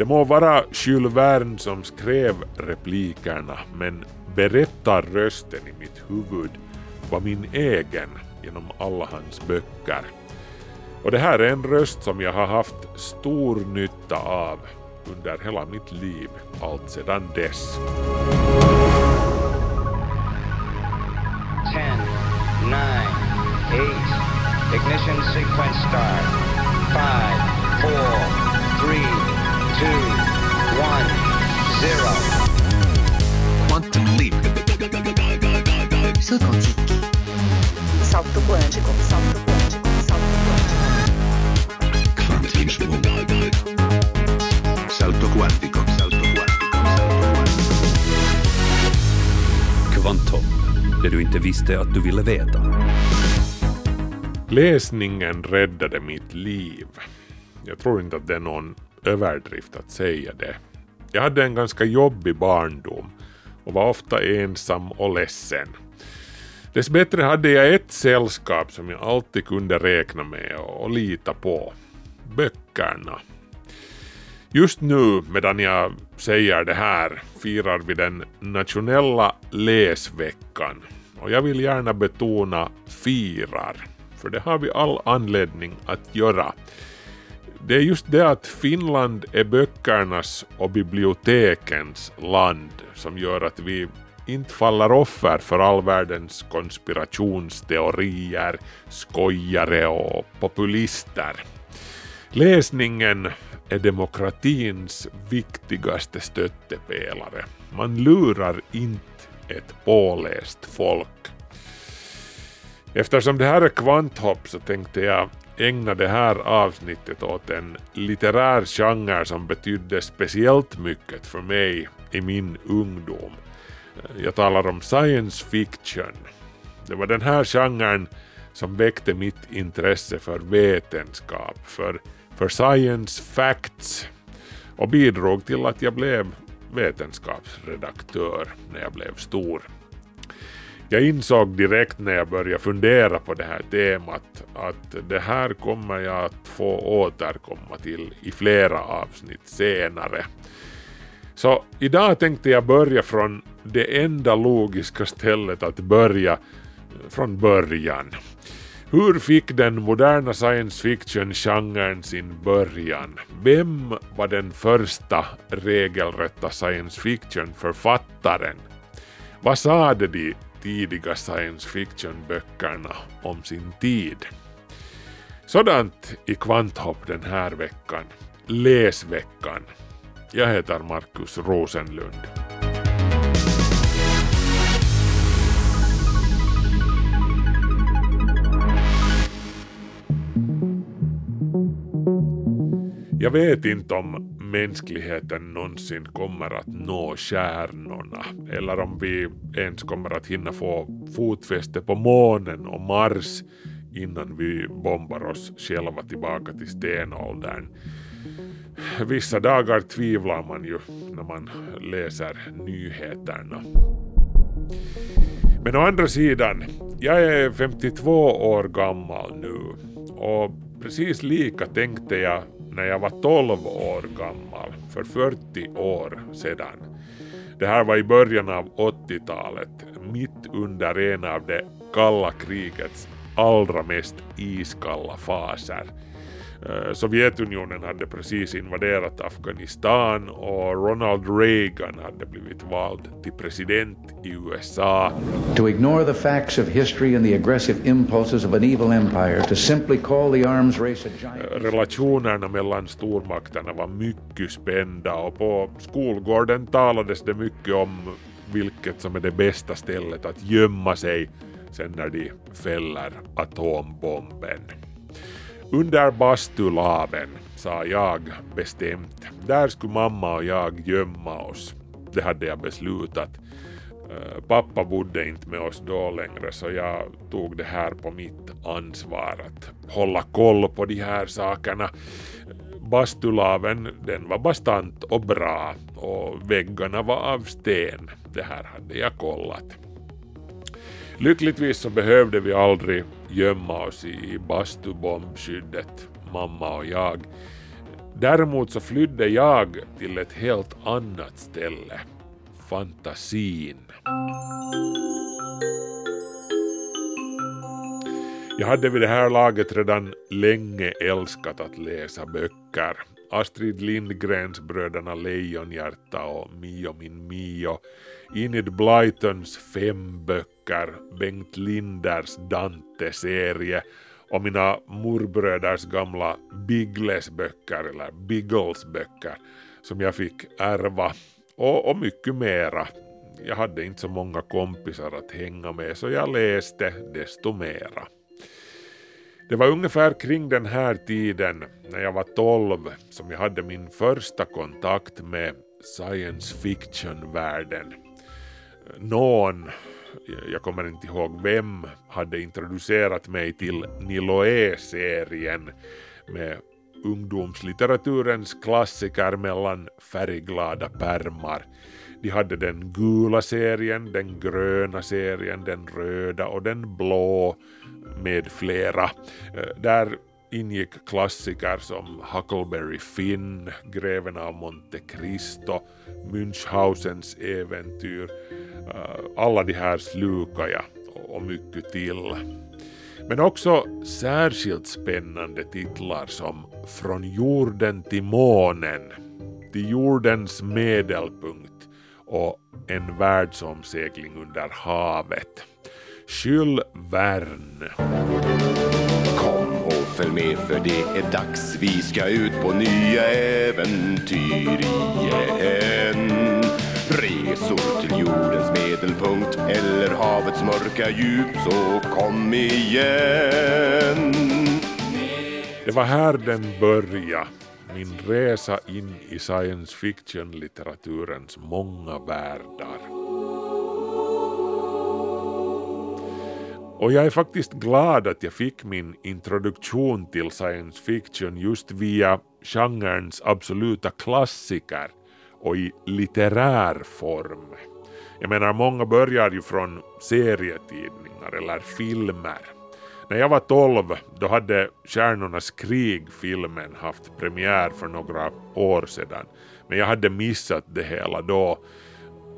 Det må vara Jules Verne som skrev replikerna, men berättarrösten i mitt huvud var min egen genom alla hans böcker. Och det här är en röst som jag har haft stor nytta av under hela mitt liv allt sedan dess. 10, 9, 8, ignition sequence start. 5, 4, 3, 2, 1, 0. Quantum leap. Salto quântico. Salto quântico, salto quântico, salto quântico. Kvantinsprung. Salto quantico. Salto quântico. Salto quantico. Kvanthopp, det du inte visste att du ville veta. Läsningen räddade mitt liv. Jag tror inte att det är någon överdrift att säga det. Jag hade en ganska jobbig barndom och var ofta ensam och ledsen. Dessbättre hade jag ett sällskap som jag alltid kunde räkna med och lita på. Böckerna. Just nu, medan jag säger det här, firar vi den nationella läsveckan. Och jag vill gärna betona firar, för det har vi all anledning att göra. Det är just det att Finland är böckernas och bibliotekens land som gör att vi inte faller offer för all världens konspirationsteorier, skojare och populister. Läsningen är demokratins viktigaste stöttepelare. Man lurar inte ett påläst folk. Eftersom det här är kvanthopp så tänkte jag ägna det här avsnittet åt en litterär genre som betydde speciellt mycket för mig i min ungdom. Jag talar om science fiction. Det var den här genren som väckte mitt intresse för vetenskap, för, för science facts och bidrog till att jag blev vetenskapsredaktör när jag blev stor. Jag insåg direkt när jag började fundera på det här temat att det här kommer jag att få återkomma till i flera avsnitt senare. Så idag tänkte jag börja från det enda logiska stället att börja från början. Hur fick den moderna science fiction-genren sin början? Vem var den första regelrätta science fiction-författaren? Vad sade de tidiga science fiction-böckerna om sin tid? Sådant i Kvanthopp den här veckan. Läsveckan. Jag heter Markus Rosenlund. Jag vet inte om mänskligheten någonsin kommer att nå stjärnorna eller om vi ens kommer att hinna få fotfäste på månen och Mars innan vi bombar oss själva tillbaka till stenåldern. Vissa dagar tvivlar man ju när man läser nyheterna. Men å andra sidan, jag är 52 år gammal nu och precis lika tänkte jag när jag var 12 år gammal, för 40 år sedan. Det här var i början av 80-talet, mitt under en av det kalla krigets allra mest iskalla faser. Eh, Sovjetunionen hade precis invaderat Afghanistan och Ronald Reagan hade blivit vald till president i USA. To ignore the facts of history and the aggressive impulses of an evil empire, to simply call the arms race a giant. Eh, Relationerna mellan stormakterna var mycket spända och på skolgården talades det mycket om vilket som är det bästa stället att gömma sig sen när de fäller atombomben. Under bastulaven, sa jag bestämt. Där skulle mamma och jag gömma oss. Det hade jag beslutat. Eh, pappa bodde inte med oss då längre så jag tog det här på mitt ansvar att hålla koll på de här sakerna. Bastulaven den var bastant och bra och väggarna var av sten. Det här hade jag kollat. Lyckligtvis så behövde vi aldrig gömma oss i bastubombskyddet, mamma och jag. Däremot så flydde jag till ett helt annat ställe. Fantasin. Jag hade vid det här laget redan länge älskat att läsa böcker. Astrid Lindgrens Bröderna Lejonhjärta och Mio min Mio, Enid Blytons fem böcker, Bengt Linders Dante-serie och mina morbröders gamla Biggles-böcker eller Biggles-böcker som jag fick ärva och, och mycket mera. Jag hade inte så många kompisar att hänga med så jag läste desto mera. Det var ungefär kring den här tiden, när jag var 12, som jag hade min första kontakt med science fiction-världen. Någon, Eh, jag kommer inte ihåg vem, hade introducerat mig till Niloé-serien med ungdomslitteraturens klassiker mellan färgglada pärmar. De hade den gula serien, den gröna serien, den röda och den blå med flera. Eh, där ingick klassiker som Huckleberry Finn, Greven av Monte Cristo, Münchhausens äventyr. Eh, alla de här slukar jag och mycket till. Men också särskilt spännande titlar som Från jorden till månen, Till jordens medelpunkt och En världsomsegling under havet. Jules Verne. Följ med för det är dags. Vi ska ut på nya äventyr igen. Resor till jordens medelpunkt eller havets mörka djup Så kom igen. Det var här den började, min resa in i science fiction-litteraturens många världar. Och jag är faktiskt glad att jag fick min introduktion till science fiction just via genrens absoluta klassiker och i litterär form. Jag menar, många börjar ju från serietidningar eller filmer. När jag var 12 då hade Stjärnornas krig-filmen haft premiär för några år sedan. Men jag hade missat det hela då.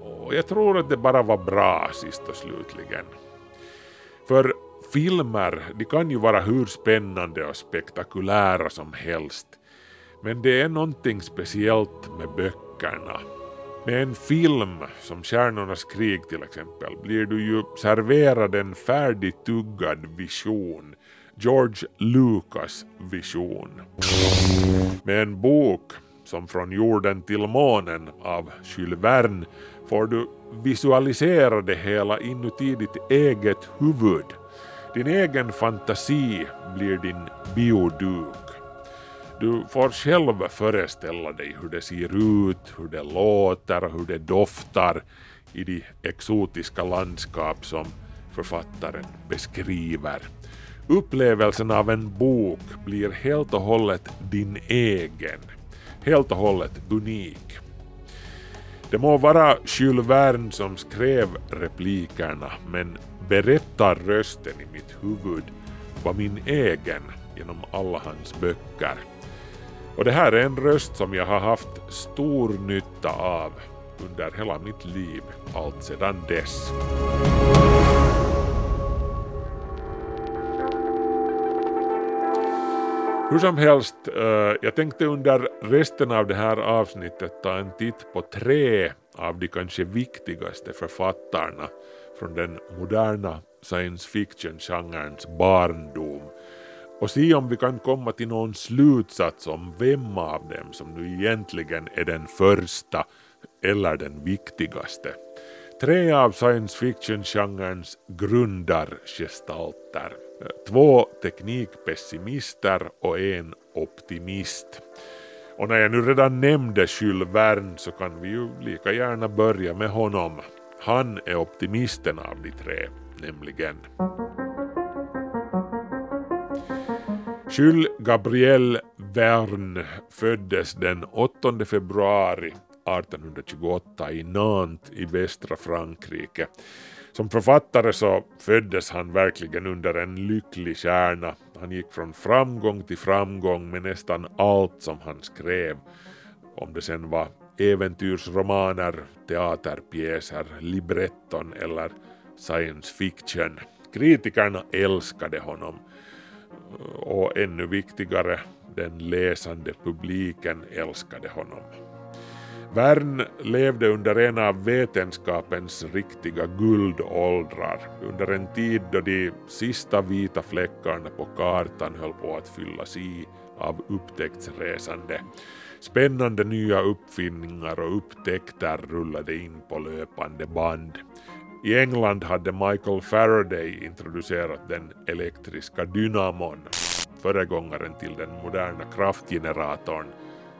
Och jag tror att det bara var bra sist och slutligen. För filmer, de kan ju vara hur spännande och spektakulära som helst. Men det är någonting speciellt med böckerna. Med en film som Stjärnornas krig till exempel blir du ju serverad en färdigtuggad vision. George Lucas vision. Med en bok som Från jorden till månen av Jules Verne får du visualisera det hela inuti ditt eget huvud. Din egen fantasi blir din bioduk. Du får själv föreställa dig hur det ser ut, hur det låter och hur det doftar i de exotiska landskap som författaren beskriver. Upplevelsen av en bok blir helt och hållet din egen, helt och hållet unik. Det må vara Jules Verne som skrev replikerna men berättarrösten i mitt huvud var min egen genom alla hans böcker. Och det här är en röst som jag har haft stor nytta av under hela mitt liv allt sedan dess. Hur som helst, eh, jag tänkte under resten av det här avsnittet ta en titt på tre av de kanske viktigaste författarna från den moderna science fiction-genrens barndom och se om vi kan komma till någon slutsats om vem av dem som nu egentligen är den första eller den viktigaste. Tre av science fiction-genrens grundargestalter. Två teknikpessimister och en optimist. Och när jag nu redan nämnde Jules Verne så kan vi ju lika gärna börja med honom. Han är optimisten av de tre, nämligen. Jules Gabriel Verne föddes den 8 februari 1828 i Nantes i västra Frankrike. Som författare så föddes han verkligen under en lycklig stjärna. Han gick från framgång till framgång med nästan allt som han skrev. Om det sen var äventyrsromaner, teaterpjäser, libretton eller science fiction. Kritikerna älskade honom och ännu viktigare, den läsande publiken älskade honom. Värn levde under en av vetenskapens riktiga guldåldrar, under en tid då de sista vita fläckarna på kartan höll på att fyllas i av upptäcktsresande. Spännande nya uppfinningar och upptäckter rullade in på löpande band. I England hade Michael Faraday introducerat den elektriska dynamon, föregångaren till den moderna kraftgeneratorn,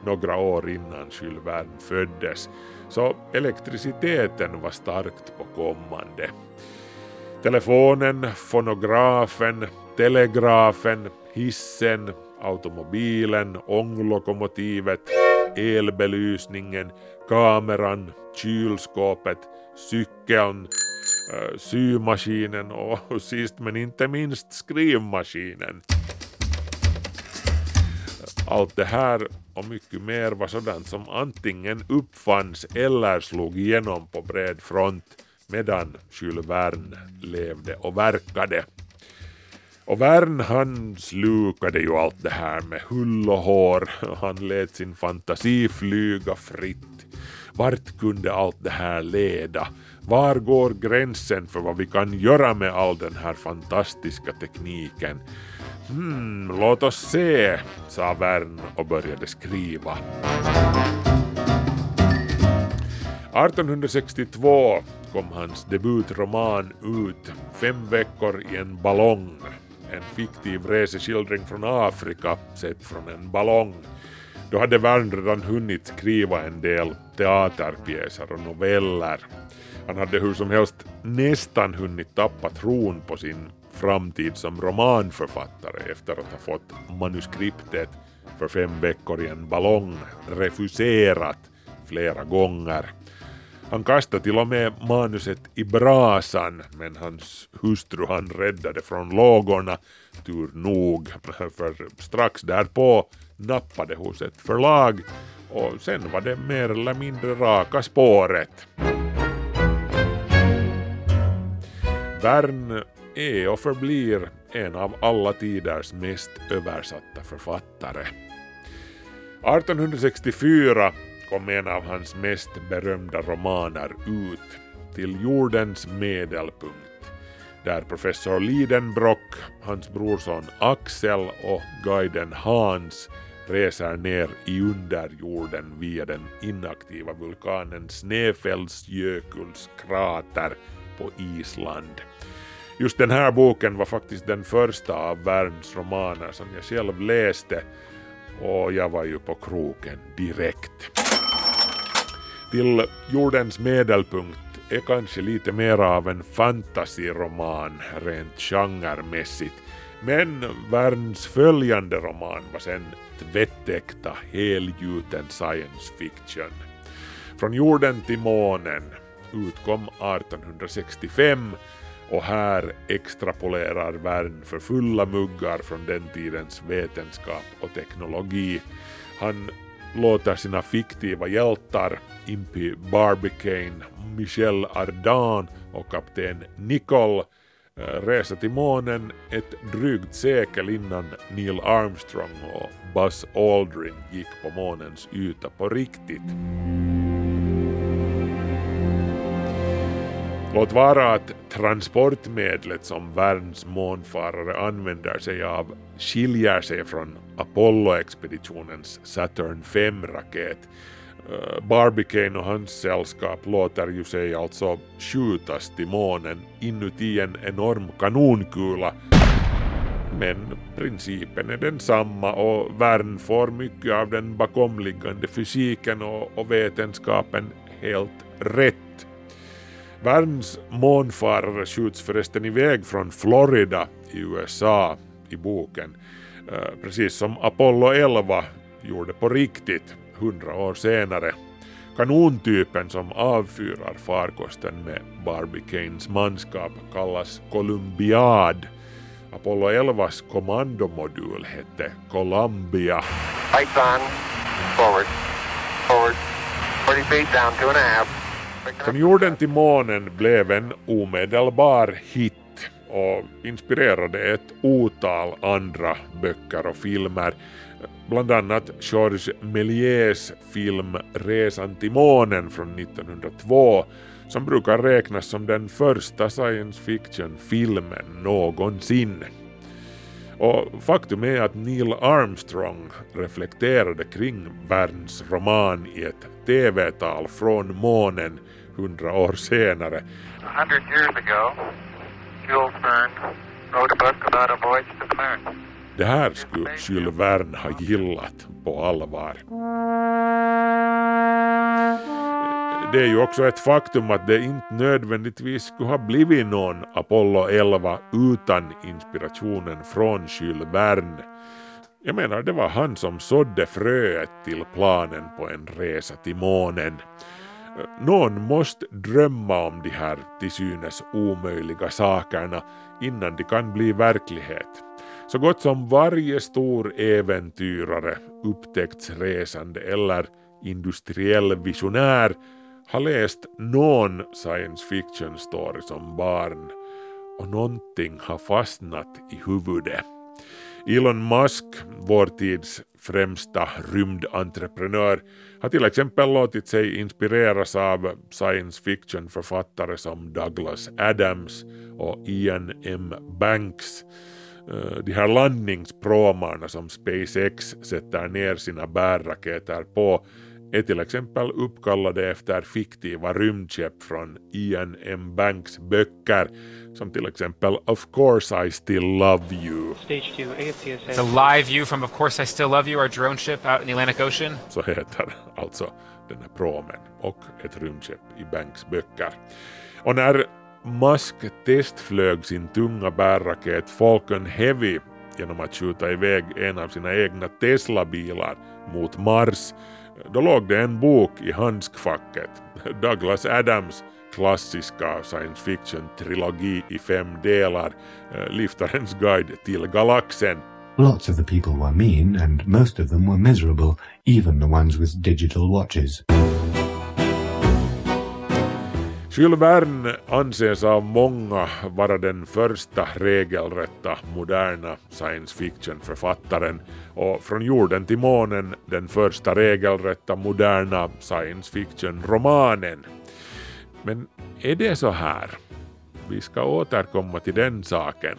några år innan Jules Verne föddes, så elektriciteten var starkt på kommande. Telefonen, fonografen, telegrafen, hissen, automobilen, ånglokomotivet, elbelysningen, kameran, kylskåpet, cykeln, eh, symaskinen och sist men inte minst skrivmaskinen. Allt det här och mycket mer var sådant som antingen uppfanns eller slog igenom på bred front medan Jules Verne levde och verkade. Och Verne han slukade ju allt det här med hull och hår, han lät sin fantasi flyga fritt. Vart kunde allt det här leda? Var går gränsen för vad vi kan göra med all den här fantastiska tekniken? Hmm, låt oss se, sa Wern och började skriva. 1862 kom hans debutroman ut, Fem veckor i en ballong, en fiktiv reseskildring från Afrika sett från en ballong. Då hade Wern redan hunnit skriva en del teaterpjäser och noveller. Han hade hur som helst nästan hunnit tappa tron på sin framtid som romanförfattare efter att ha fått manuskriptet för fem veckor i en ballong refuserat flera gånger. Han kastade till och med manuset i brasan men hans hustru han räddade från lågorna, tur nog, för strax därpå nappade hos ett förlag och sen var det mer eller mindre raka spåret. Värn är och förblir en av alla tiders mest översatta författare. 1864 kom en av hans mest berömda romaner ut, Till jordens medelpunkt, där professor Lidenbrock, hans brorson Axel och guiden Hans reser ner i underjorden via den inaktiva vulkanen Snefellsjökulls krater på Island. Just den här boken var faktiskt den första av Vernes romaner som jag själv läste och jag var ju på kroken direkt. Till jordens medelpunkt är kanske lite mer av en fantasyroman rent genremässigt men Vernes följande roman var sen vettäkta, helgjuten science fiction. Från jorden till månen utkom 1865 och här extrapolerar Wern för fulla muggar från den tidens vetenskap och teknologi. Han låter sina fiktiva hjältar Impy Barbicane, Michel Ardan och kapten Nicole resa till månen ett drygt sekel innan Neil Armstrong och Buzz Aldrin gick på månens yta på riktigt. Låt vara att transportmedlet som världens månfarare använder sig av skiljer sig från Apollo-expeditionens Saturn 5-raket. Eh, Barbicane och hans sällskap låter ju sig alltså skjutas till månen inuti en enorm kanonkula. Men principen är densamma och Wern får mycket av den bakomliggande fysiken och, och vetenskapen helt rätt. Werns månfarare skjuts förresten iväg från Florida i USA i boken, eh, precis som Apollo 11 gjorde på riktigt hundra år senare. Kanontypen som avfyrar farkosten med Barbie Canes manskap kallas Columbiad Apollo 11s kommandomodul hette Columbia. Lights on. Forward. Forward. 40 feet down, two and a half. Från jorden till månen blev en omedelbar hit och inspirerade ett otal andra böcker och filmer. Bland annat Georges Méliès film Resan till månen från 1902 som brukar räknas som den första science fiction-filmen någonsin. Och faktum är att Neil Armstrong reflekterade kring Verns roman i ett TV-tal från månen hundra år senare. Hundra hundred years ago, Jules Verne wrote a book about a voyage to det här skulle Jules Verne ha gillat på allvar. Det är ju också ett faktum att det inte nödvändigtvis skulle ha blivit någon Apollo 11 utan inspirationen från Jules Verne. Jag menar, det var han som sådde fröet till planen på en resa till månen. Någon måste drömma om de här till synes omöjliga sakerna innan de kan bli verklighet. Så gott som varje stor äventyrare, upptäcktsresande eller industriell visionär har läst någon science fiction story som barn och någonting har fastnat i huvudet. Elon Musk, vår tids främsta rymdentreprenör, har till exempel låtit sig inspireras av science fiction-författare som Douglas Adams och Ian M. Banks. Eh, De här landningspråmarna som SpaceX sätter ner sina bärraketer på är till exempel uppkallade efter fiktiva rymdskepp från Ian M. Banks böcker som till exempel Of course I still love you. Stage two, AFTSA. It's a live view from Of Course I Still Love You, our drone ship out in the Atlantic Ocean. Så heter alltså den här promen och ett rymdskepp i Banks böcker. Och när Musk testflög sin tunga bärraket Falcon Heavy genom att skjuta iväg en av sina egna Tesla-bilar mot Mars då låg det en bok i handskfacket, Douglas Adams klassiska science fiction-trilogi i fem delar, eh, Liftarens guide till galaxen. Lots of the people were mean, and most of them were miserable, even the ones with digital watches. Jules Verne anses av många vara den första regelrätta moderna science fiction-författaren och Från jorden till månen den första regelrätta moderna science fiction-romanen. Men är det så här? Vi ska återkomma till den saken.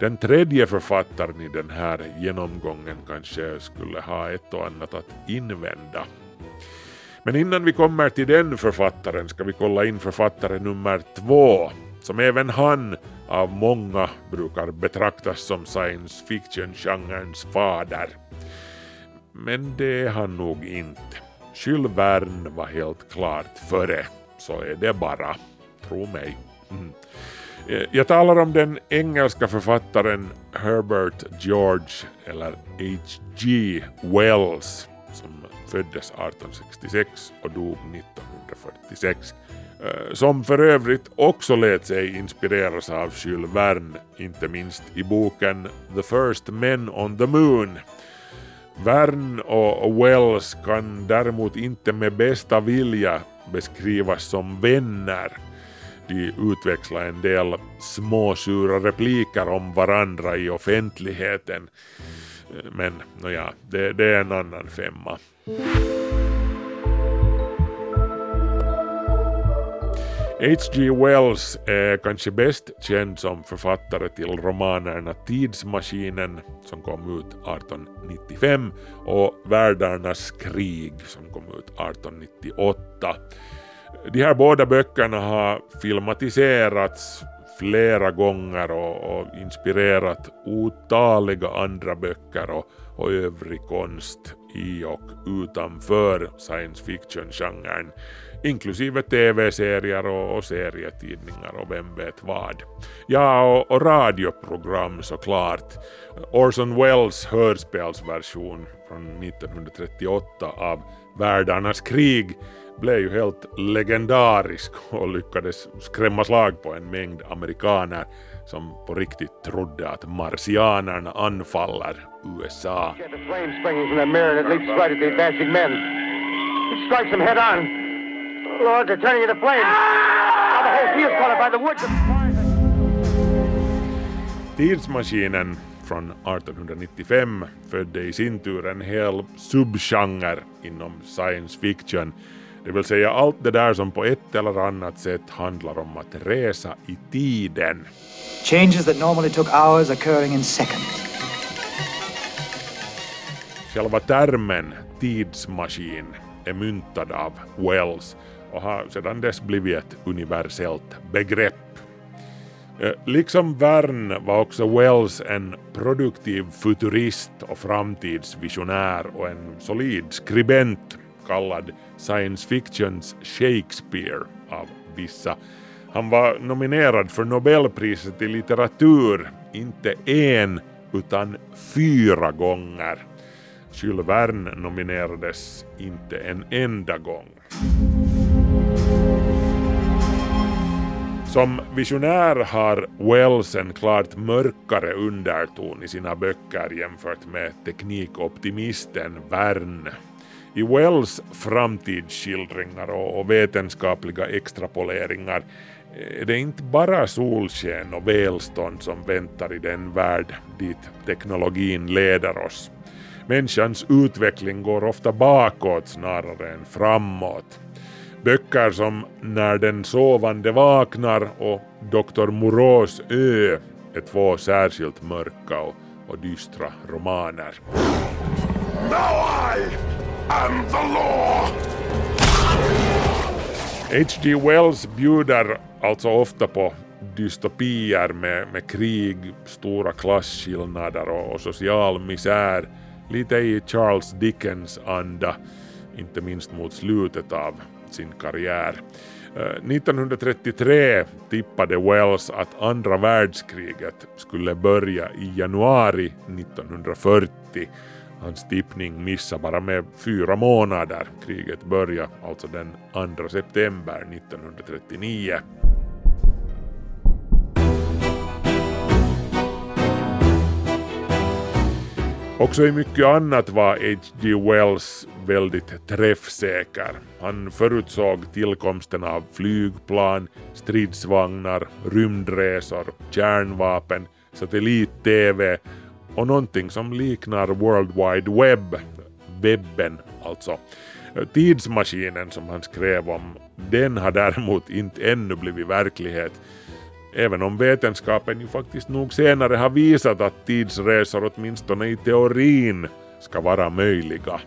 Den tredje författaren i den här genomgången kanske skulle ha ett och annat att invända. Men innan vi kommer till den författaren ska vi kolla in författare nummer två, som även han av många brukar betraktas som science fiction-genrens fader. Men det är han nog inte. Jules Verne var helt klart före, så är det bara. Tro mig. Mm. Eh, jag talar om den engelska författaren Herbert George, eller H.G. Wells, föddes 1866 och dog 1946. Eh, som för övrigt också lät sig inspireras av Jules Verne, inte minst i boken The First Men on the Moon. Verne och Wells kan däremot inte med bästa vilja beskrivas som vänner. De utväxlar en del småsura repliker om varandra i offentligheten. Men nåja, det, det är en annan femma. H.G. Wells är kanske bäst känd som författare till romanerna Tidsmaskinen som kom ut 1895 och Världarnas krig som kom ut 1898. De här båda böckerna har filmatiserats flera gånger och, och inspirerat otaliga andra böcker och, och övrig konst i och utanför science fiction-genren, inklusive tv-serier och, och serietidningar och vem vet vad. Ja, och, och radioprogram såklart. Orson Welles hörspelsversion från 1938 av Världarnas krig blev ju helt legendarisk och lyckades skrämma slag på en mängd amerikaner som på riktigt trodde att marsianerna anfaller USA. Woods. Tidsmaskinen från 1895 födde i sin tur en hel subgenre inom science fiction. Det vill säga allt det där som på ett eller annat sätt handlar om att resa i tiden. Changes that normally took hours occurring in seconds. Själva termen tidsmaskin är myntad av Wells och har sedan dess blivit ett universellt begrepp. Eh, Liksom Verne var också Wells en produktiv futurist och framtidsvisionär och en solid skribent kallad science fictions Shakespeare av vissa. Han var nominerad för Nobelpriset i litteratur, inte en utan fyra gånger. Jules Verne nominerades inte en enda gång. Som visionär har Wells en klart mörkare underton i sina böcker jämfört med teknikoptimisten Verne. I Wells framtidsskildringar och vetenskapliga extrapoleringar eh, är det inte bara solsken och välstånd som väntar i den värld dit teknologin leder oss. Människans utveckling går ofta bakåt snarare än framåt. Böcker som När den sovande vaknar och Dr. Morås ö är två särskilt mörka och, och dystra romaner. Now I and the law! H.G. Wells bjuder alltså ofta på dystopier med, med krig, stora klasskillnader och, och social misär, lite i Charles Dickens anda, inte minst mot slutet av sin karriär. Eh, 1933 tippade Wells att andra världskriget skulle börja i januari 1940. Hans tippning missade bara med fyra månader. Kriget började alltså den 2 september 1939. Också i mycket annat var H.G. Wells väldigt träffsäker. Han förutsåg tillkomsten av flygplan, stridsvagnar, rymdresor, kärnvapen, satellit-tv och någonting som liknar World Wide Web, webben alltså. Tidsmaskinen som han skrev om, den har däremot inte ännu blivit verklighet. Även om vetenskapen ju faktiskt nog senare har visat att tidsresor åtminstone i teorin ska vara möjliga.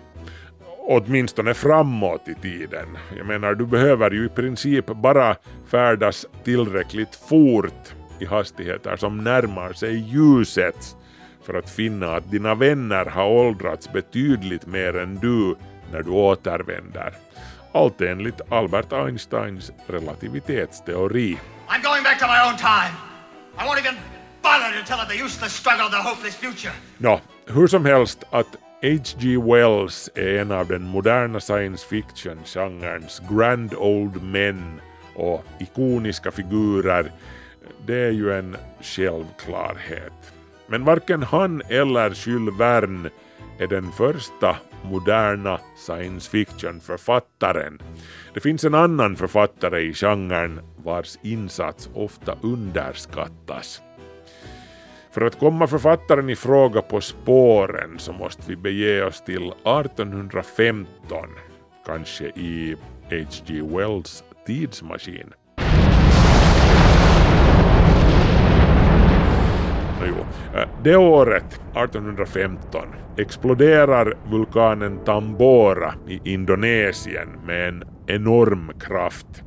Åtminstone framåt i tiden. Jag menar, du behöver ju i princip bara färdas tillräckligt fort i hastigheter som närmar sig ljusets för att finna att dina vänner har åldrats betydligt mer än du när du återvänder. Allt enligt Albert Einsteins relativitetsteori. I'm going back to my own time. I won't even bother to tell of the useless struggle, the hopeless future. Nå, hur som helst att H.G. Wells är en av den moderna science fiction-genrens grand old men och ikoniska figurer, det är ju en självklarhet. Men varken han eller Jules Verne är den första moderna science fiction-författaren. Det finns en annan författare i genren vars insats ofta underskattas. För att komma författaren i fråga på spåren så måste vi bege oss till 1815, kanske i H.G. Wells tidsmaskin. Jo. Eh, det året, 1815, exploderar vulkanen Tambora i Indonesien med en enorm kraft.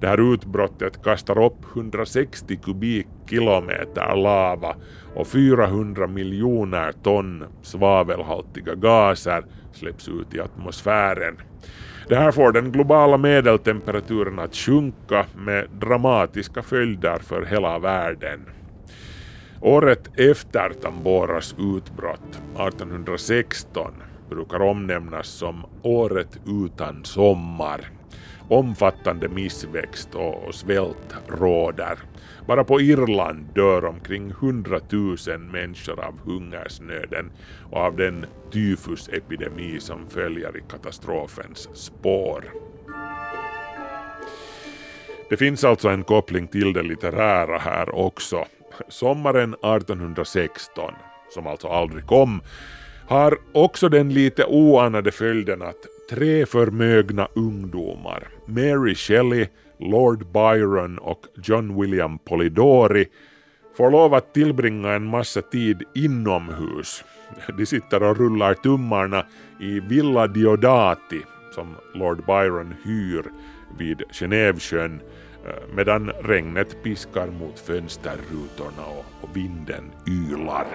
Det här utbrottet kastar upp 160 kubikkilometer lava och 400 miljoner ton svavelhaltiga gaser släpps ut i atmosfären. Det här får den globala medeltemperaturen att sjunka med dramatiska följder för hela världen. Året efter Tamboras utbrott, 1816, brukar omnämnas som året utan sommar. Omfattande missväxt och, svält råder. Bara på Irland dör omkring 100 000 människor av hungersnöden och av den tyfusepidemi som följer i katastrofens spår. Det finns alltså en koppling till det litterära här också. Sommaren 1816, som alltså aldrig kom, har också den lite oanade följden att tre förmögna ungdomar, Mary Shelley, Lord Byron och John William Polidori, får lov att tillbringa en massa tid inomhus. De sitter och rullar tummarna i Villa Diodati som Lord Byron hyr vid Genèvesjön Eh, medan regnet piskar mot fönsterrutorna och, vinden ylar.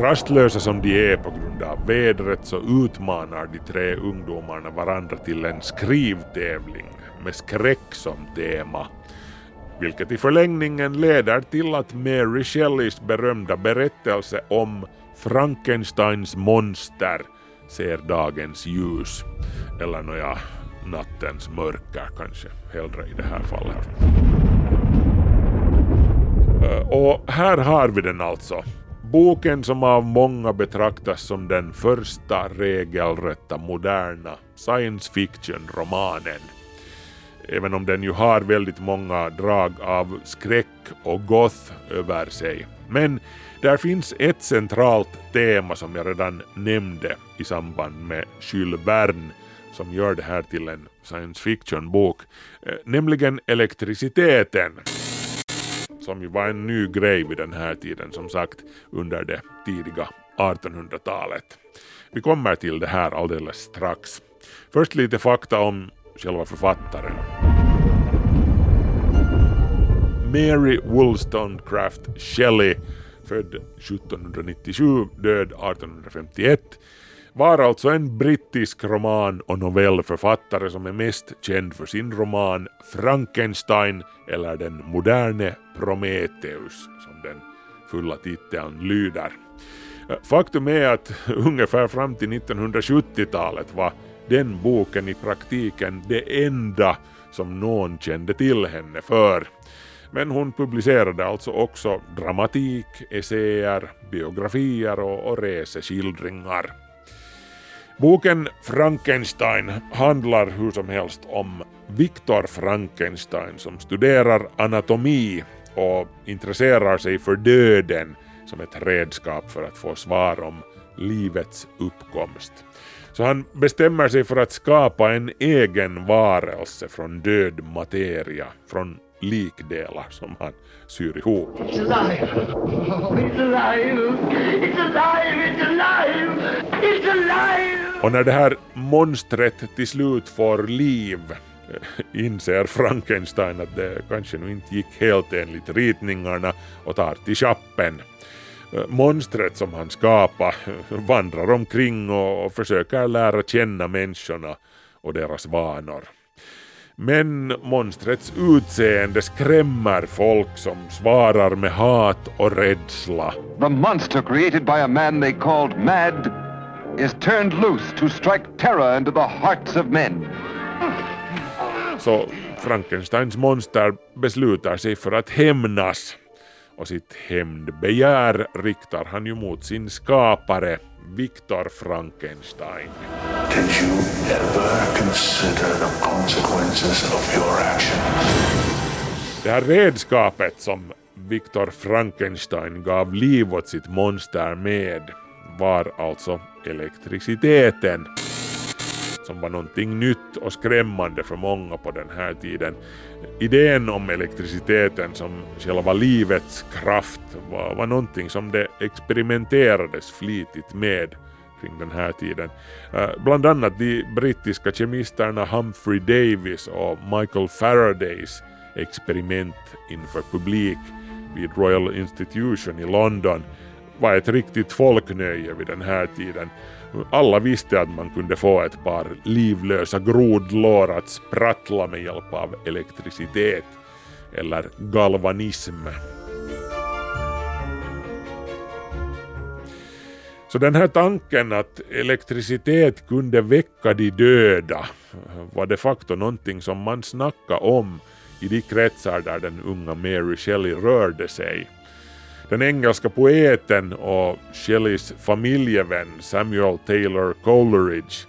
Rastlösa som de är på grund av vädret så utmanar de tre ungdomarna varandra till en skrivtävling med skräck som tema. Vilket i förlängningen leder till att Mary Shelleys berömda berättelse om Frankensteins monster ser dagens ljus. Eller nåja, nattens mörker kanske hellre i det här fallet. Eh, och här har vi den alltså. Boken som av många betraktas som den första regelrätta moderna science fiction-romanen. Även om den ju har väldigt många drag av skräck och goth över sig. Men där finns ett centralt tema som jag redan nämnde i samband med Jules Verne som gör det här till en science fiction-bok, eh, nämligen elektriciteten som ju var en ny grej vid den här tiden, som sagt under det tidiga 1800-talet. Vi kommer till det här alldeles strax. Först lite fakta om själva författaren. Mary Wollstonecraft Shelley, född 1797, död 1851, var alltså en brittisk roman och novellförfattare som är mest känd för sin roman Frankenstein eller den moderne Prometheus som den fulla titeln lyder. Faktum är att ungefär fram till 1970-talet var den boken i praktiken det enda som någon kände till henne för. Men hon publicerade alltså också dramatik, essäer, biografier och, och reseskildringar. Boken Frankenstein handlar hur som helst om Viktor Frankenstein som studerar anatomi och intresserar sig för döden som ett redskap för att få svar om livets uppkomst. Så han bestämmer sig för att skapa en egen varelse från död materia, från likdelar som han syr ihop. It's alive! It's alive! It's alive! It's alive! It's alive! Och när det här monstret till slut får liv eh, inser Frankenstein att det kanske nu inte gick helt enligt ritningarna och tar till chappen. Eh, Monstret som han skapade vandrar omkring och försöker lära känna människorna och deras vanor. Men monstrets utseende skrämmer folk som svarar med hat och rädsla. The monster created by a man they called Mad is turned loose to strike terror into the hearts of men. Så Frankensteins monster beslutar sig för att hämnas och sitt hämndbegär riktar han ju mot sin skapare Viktor Frankenstein. Did you ever consider the consequences of your actions? Det här redskapet som Viktor Frankenstein gav liv åt sitt monster med var alltså elektriciteten som var någonting nytt och skrämmande för många på den här tiden. Idén om elektriciteten som själva livets kraft var, var någonting som det experimenterades flitigt med kring den här tiden. Eh, bland annat de brittiska kemisterna Humphrey Davis och Michael Faradays experiment inför publik vid Royal Institution i London var ett riktigt folknöje vid den här tiden. Alla visste att man kunde få ett par livlösa grodlår att sprattla med hjälp av elektricitet eller galvanism. Så den här tanken att elektricitet kunde väcka de döda var de facto någonting som man snackade om i de kretsar där den unga Mary Shelley rörde sig. Den engelska poeten och Shelleys familjevän Samuel Taylor Coleridge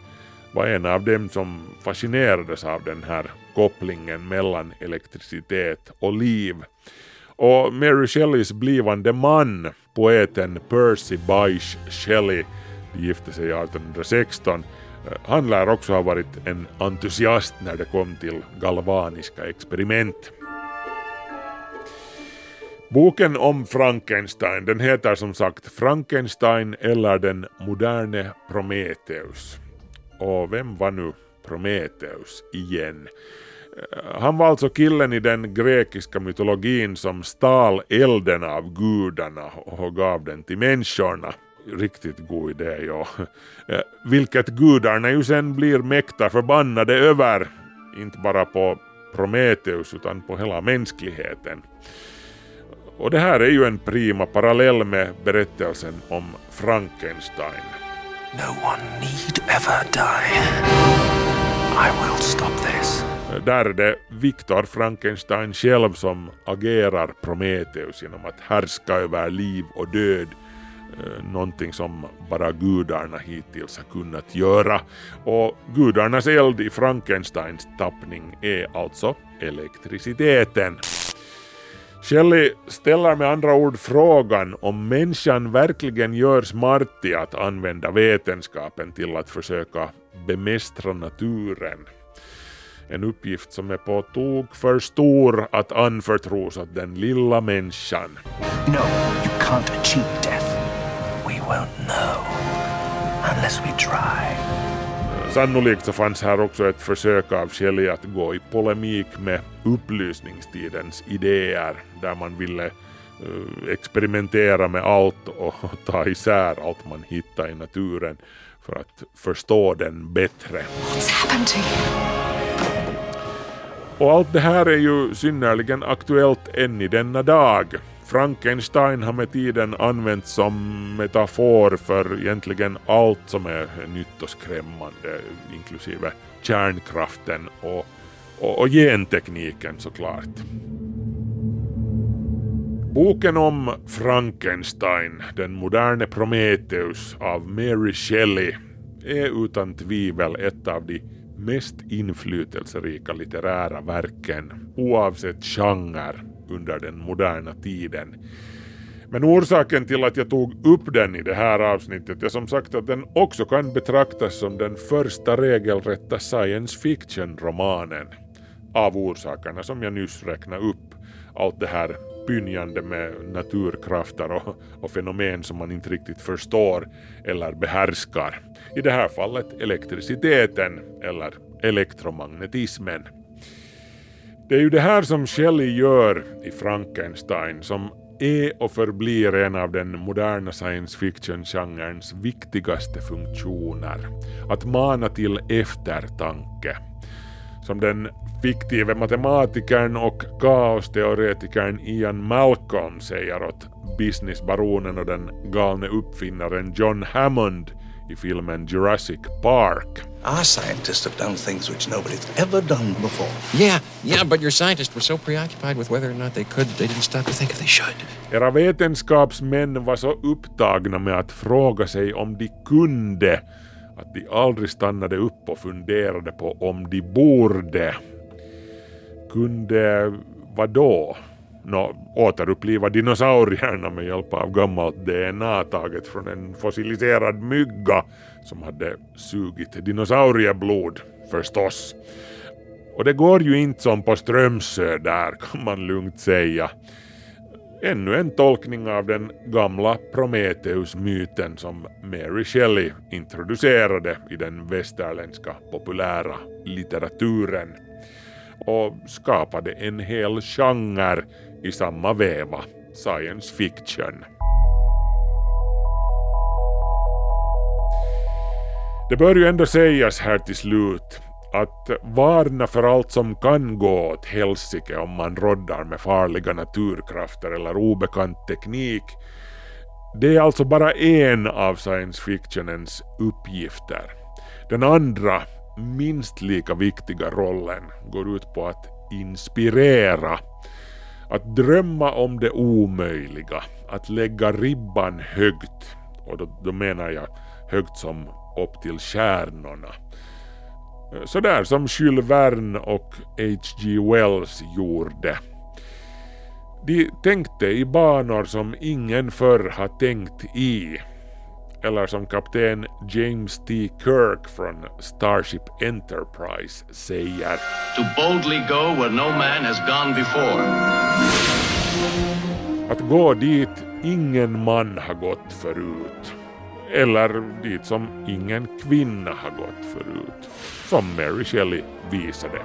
var en av dem som fascinerades av den här kopplingen mellan elektricitet och liv. Och Mary Shelleys blivande man, poeten Percy Bysshe Shelley, de gifte sig 1816, eh, han lär också ha varit en entusiast när det kom till galvaniska experiment. Boken om Frankenstein den heter som sagt Frankenstein eller den moderne Prometheus. Och vem var nu Prometheus igen? Eh, han var alltså killen i den grekiska mytologin som stal elden av gudarna och gav den till människorna. Riktigt god idé, ja. Eh, vilket gudarna ju sen blir mäkta förbannade över. Inte bara på Prometheus utan på hela mänskligheten. Och det här är ju en prima parallell med berättelsen om Frankenstein. No one need ever die. I will stop this. Där är det Viktor Frankenstein själv som agerar Prometheus genom att härska över liv och död. Någonting som bara gudarna hittills har kunnat göra. Och gudarnas eld i Frankensteins tappning är alltså elektriciteten. Shelley ställer med andra ord frågan om människan verkligen gör smart i att använda vetenskapen till att försöka bemästra naturen. En uppgift som är på tok för stor att anförtros åt den lilla människan. No, you can't achieve death. We won't know unless we try. Sannolikt så fanns här också ett försök av Shelley att gå i polemik med upplysningstidens idéer där man ville uh, experimentera med allt och ta isär allt man hittade i naturen för att förstå den bättre. Och allt det här är ju synnerligen aktuellt än i denna dag. Frankenstein har med tiden använts som metafor för egentligen allt som är nytt och skrämmande, inklusive kärnkraften och, och, och gentekniken såklart. Boken om Frankenstein, den moderne Prometheus av Mary Shelley, är utan tvivel ett av de mest inflytelserika litterära verken oavsett genre under den moderna tiden. Men orsaken till att jag tog upp den i det här avsnittet är som sagt att den också kan betraktas som den första regelrätta science fiction-romanen. Av orsakerna som jag nyss räknade upp. Allt det här pynjande med naturkrafter och, och fenomen som man inte riktigt förstår eller behärskar. I det här fallet elektriciteten eller elektromagnetismen. Det är ju det här som Shelley gör i Frankenstein som är och förblir en av den moderna science fiction-genrens viktigaste funktioner. Att mana till eftertanke. Som den fiktive matematikern och kaosteoretikern Ian Malcolm säger åt businessbaronen och den galne uppfinnaren John Hammond i filmen Jurassic Park. Our scientists have done things which nobody's ever done before. Yeah, yeah, but your scientists were so preoccupied with whether or not they could, they didn't stop to think if they should. Era vetenskapsmän var så upptagna med att fråga sig om de kunde att de aldrig stannade upp och funderade på om de borde. Kunde vad no, Nå, återuppliva dinosaurierna med hjälp av gammalt DNA taget från en fossiliserad mygga som hade sugit dinosaurieblod, förstås. Och det går ju inte som på Strömsö där, kan man lugnt säga. Ännu en tolkning av den gamla Prometheus-myten som Mary Shelley introducerade i den västerländska populära litteraturen och skapade en hel genre i samma veva, science fiction. Det bör ju ändå sägas här till slut att varna för allt som kan gå åt helsike om man roddar med farliga naturkrafter eller obekant teknik Det är alltså bara en av science fictionens uppgifter. Den andra, minst lika viktiga rollen går ut på att inspirera. Att drömma om det omöjliga, att lägga ribban högt. Och då, då menar jag högt som upp till stjärnorna. Sådär som Jules Verne och H.G. Wells gjorde. De tänkte i banor som ingen förr har tänkt i. Eller som kapten James T. Kirk från Starship Enterprise säger. To boldly go where no man has gone before. Att gå dit ingen man har gått förut. Eller dit som ingen kvinna har gått förut. Som Mary Shelley visade.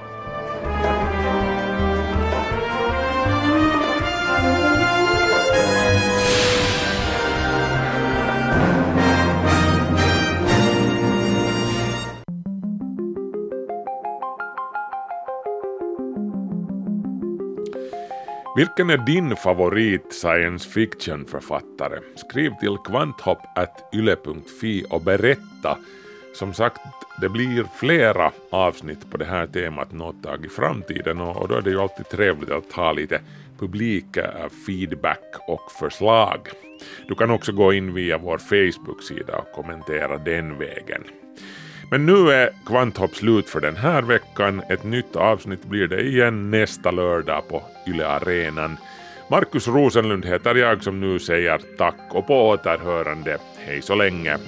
Vilken är din favorit science fiction-författare? Skriv till kvanthopp.yle.fi och berätta. Som sagt, det blir flera avsnitt på det här temat något tag i framtiden och då är det ju alltid trevligt att ha lite publik, eh, feedback och förslag. Du kan också gå in via vår Facebook-sida och kommentera den vägen. Men nu är Kvanthopp slut för den här veckan. Ett nytt avsnitt blir det igen nästa lördag på Yle Arenan. Markus Rosenlund heter jag som nu säger tack och på återhörande. Hej så länge.